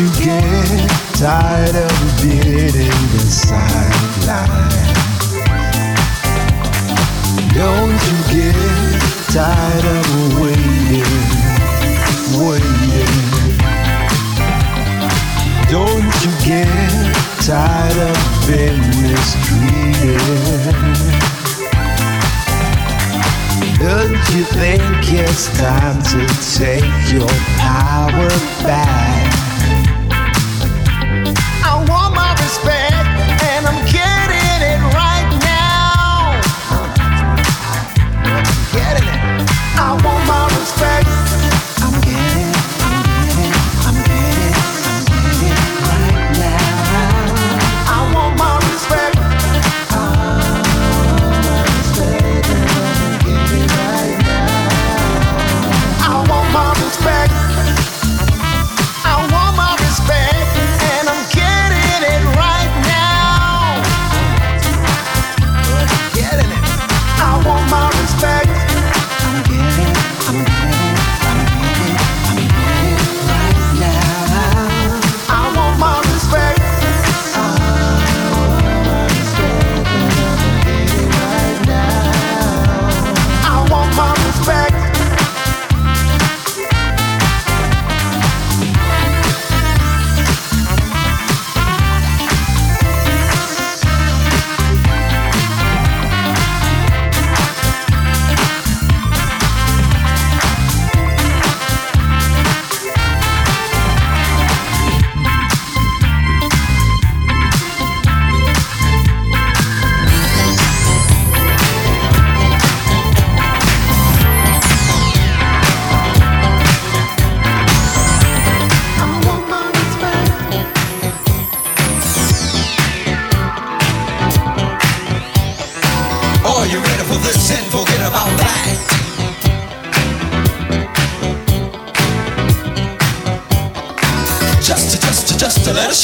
you get tired of being the sideline? Don't you get tired of waiting, waiting? Don't you get tired of being mistreated? Don't you think it's time to take your power back? I want my respect.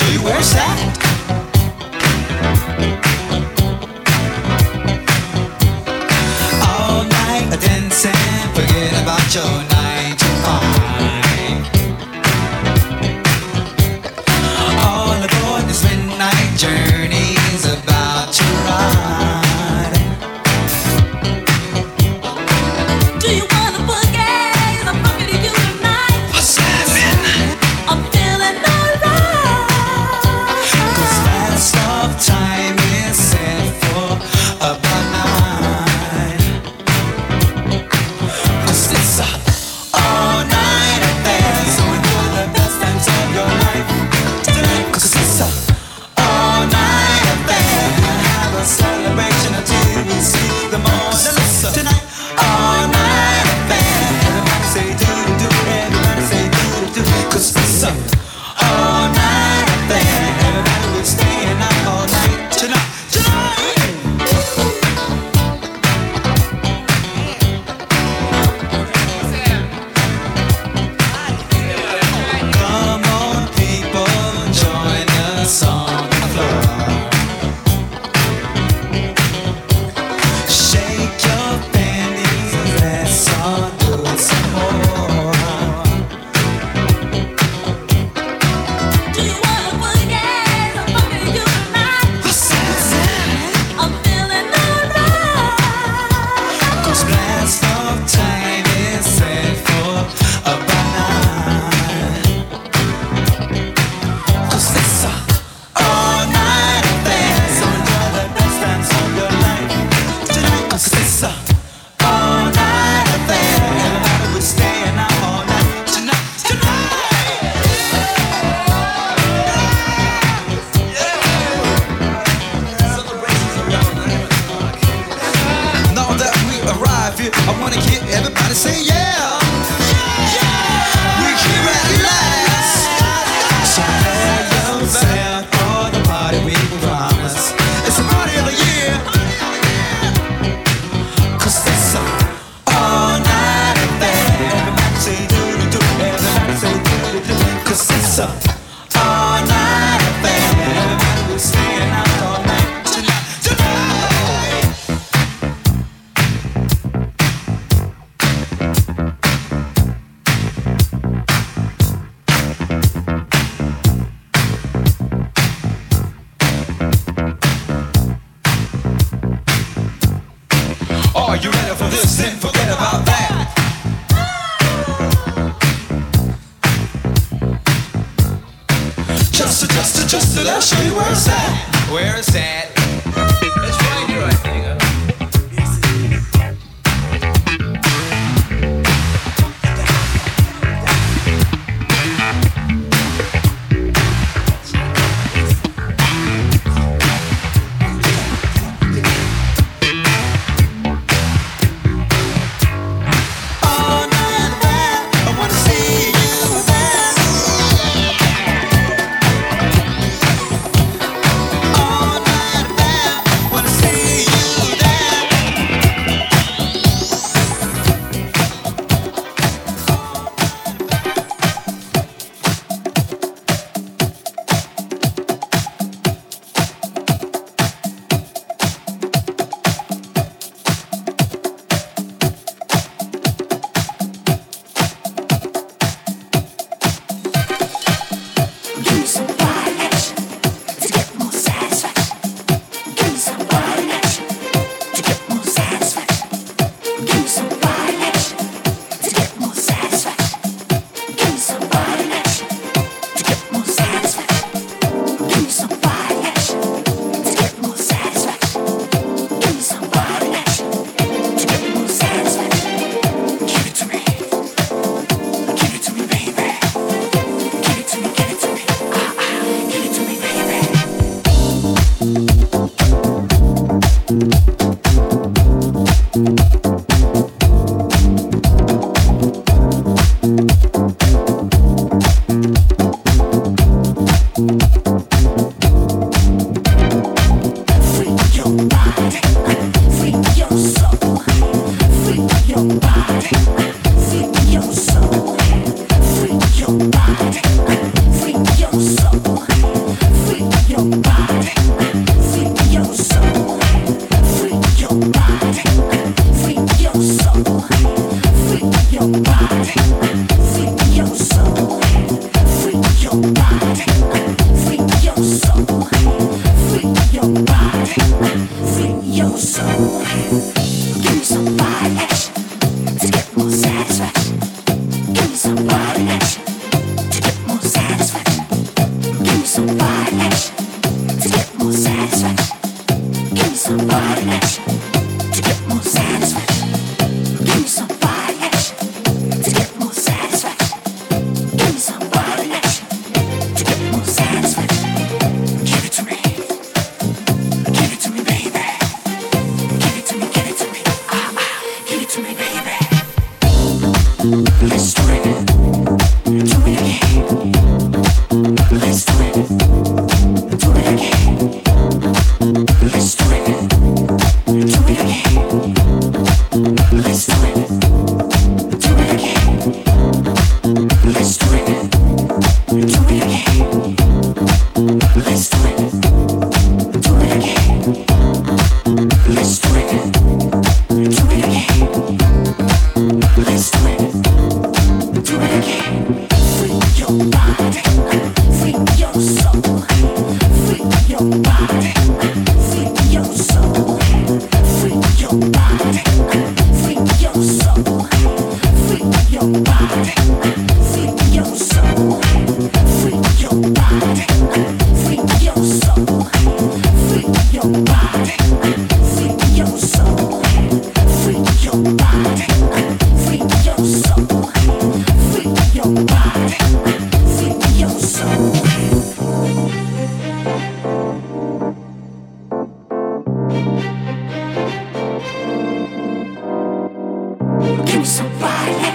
she wears that.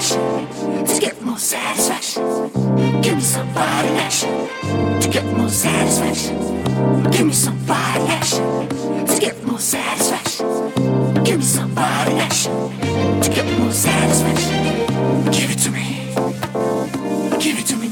Action to get more satisfaction. Give me some body action to get more satisfaction. Give me some body action to get more satisfaction. Give me some body action to get more satisfaction. Give it to me. Give it to me,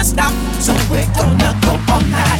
gonna stop, so we're gonna go all night.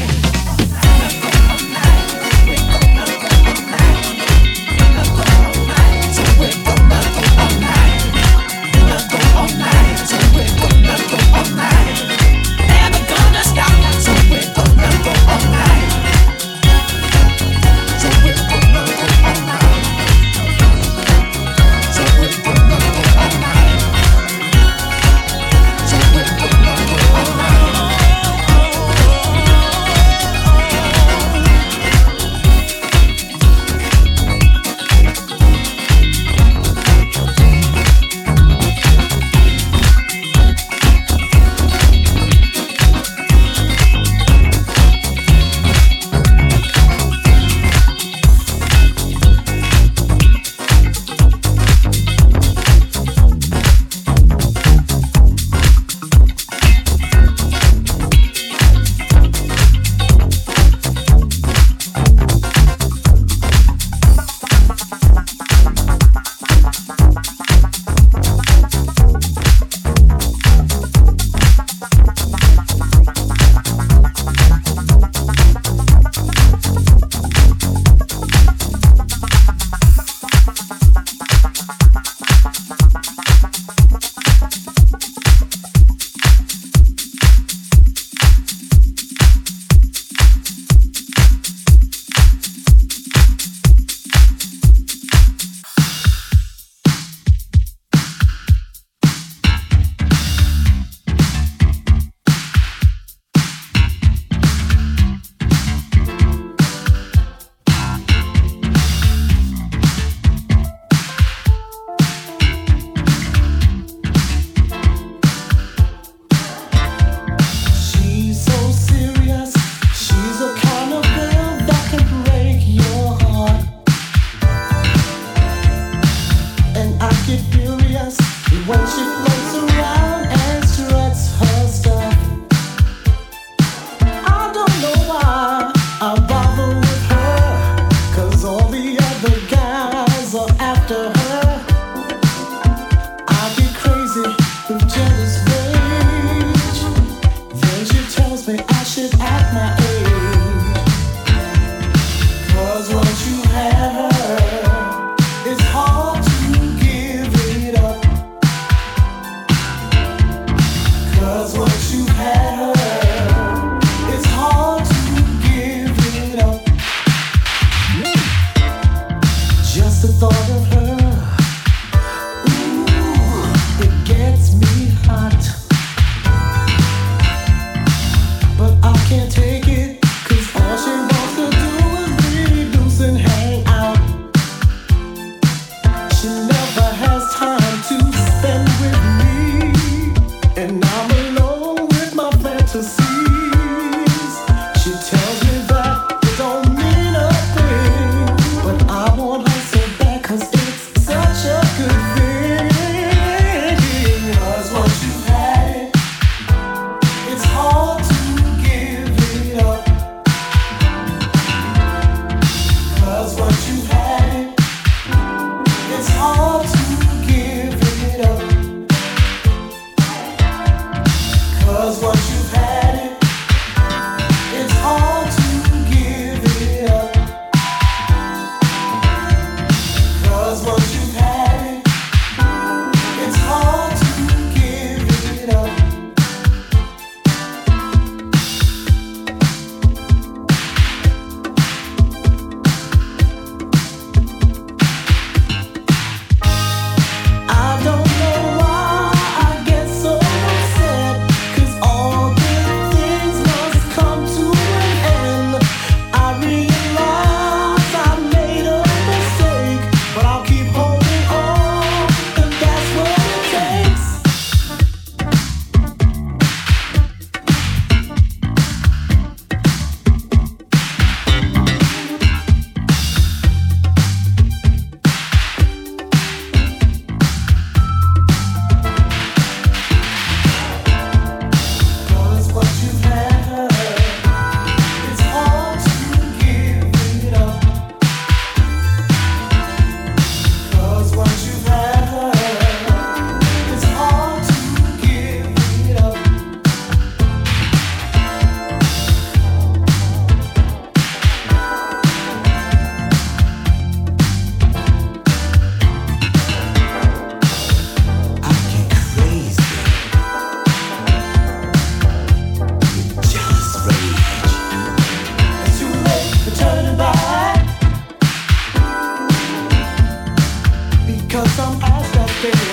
baby.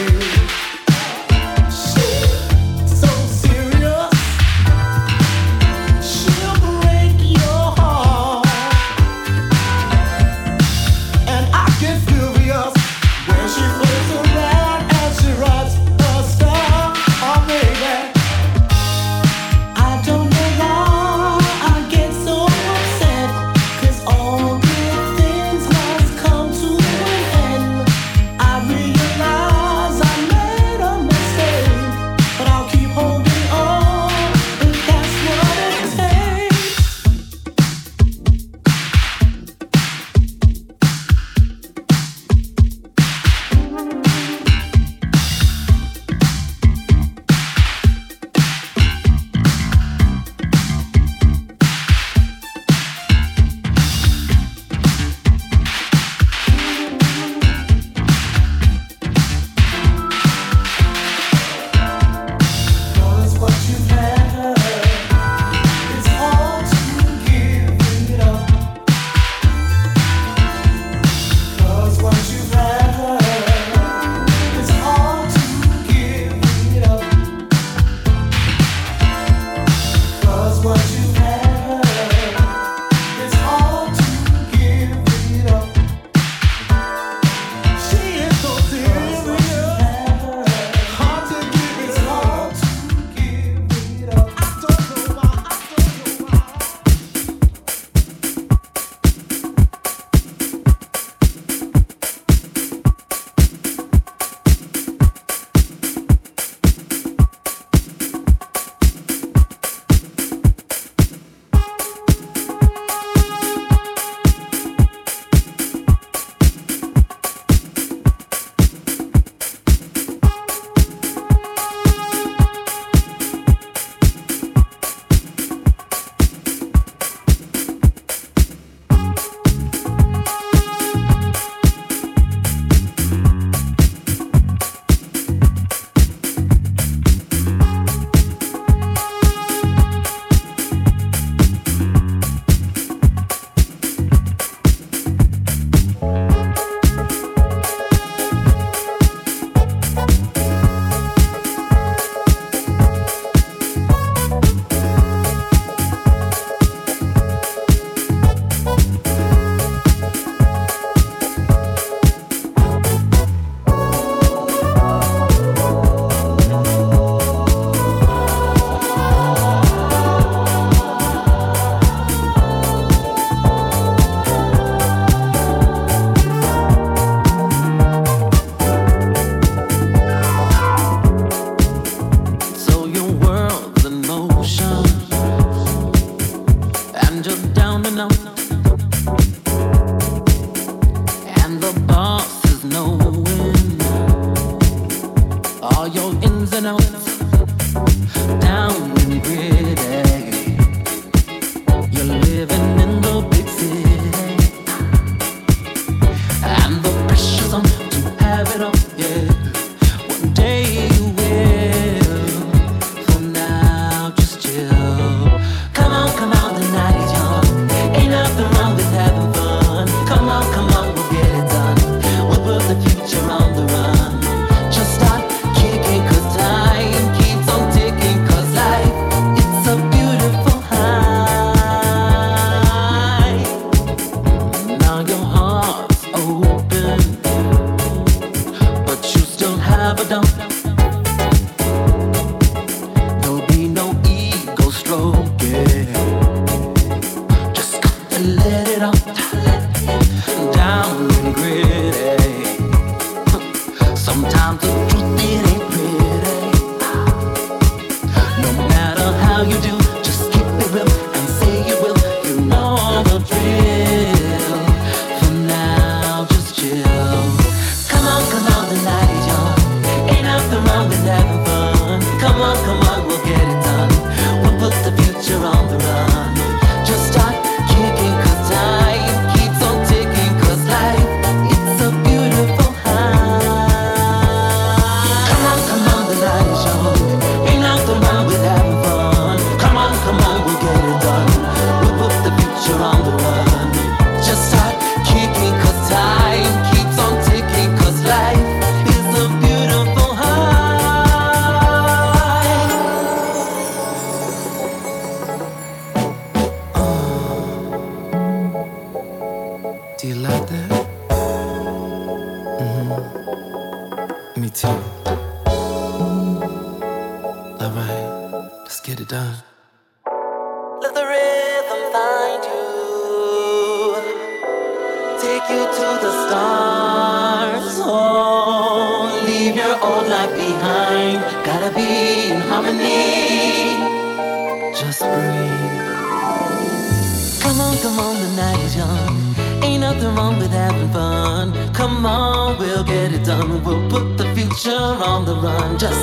done. Ain't nothing wrong with having fun. Come on, we'll get it done. We'll put the future on the run. Just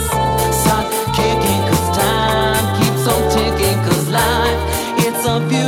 start kicking, cause time keeps on ticking, cause life, it's a beautiful.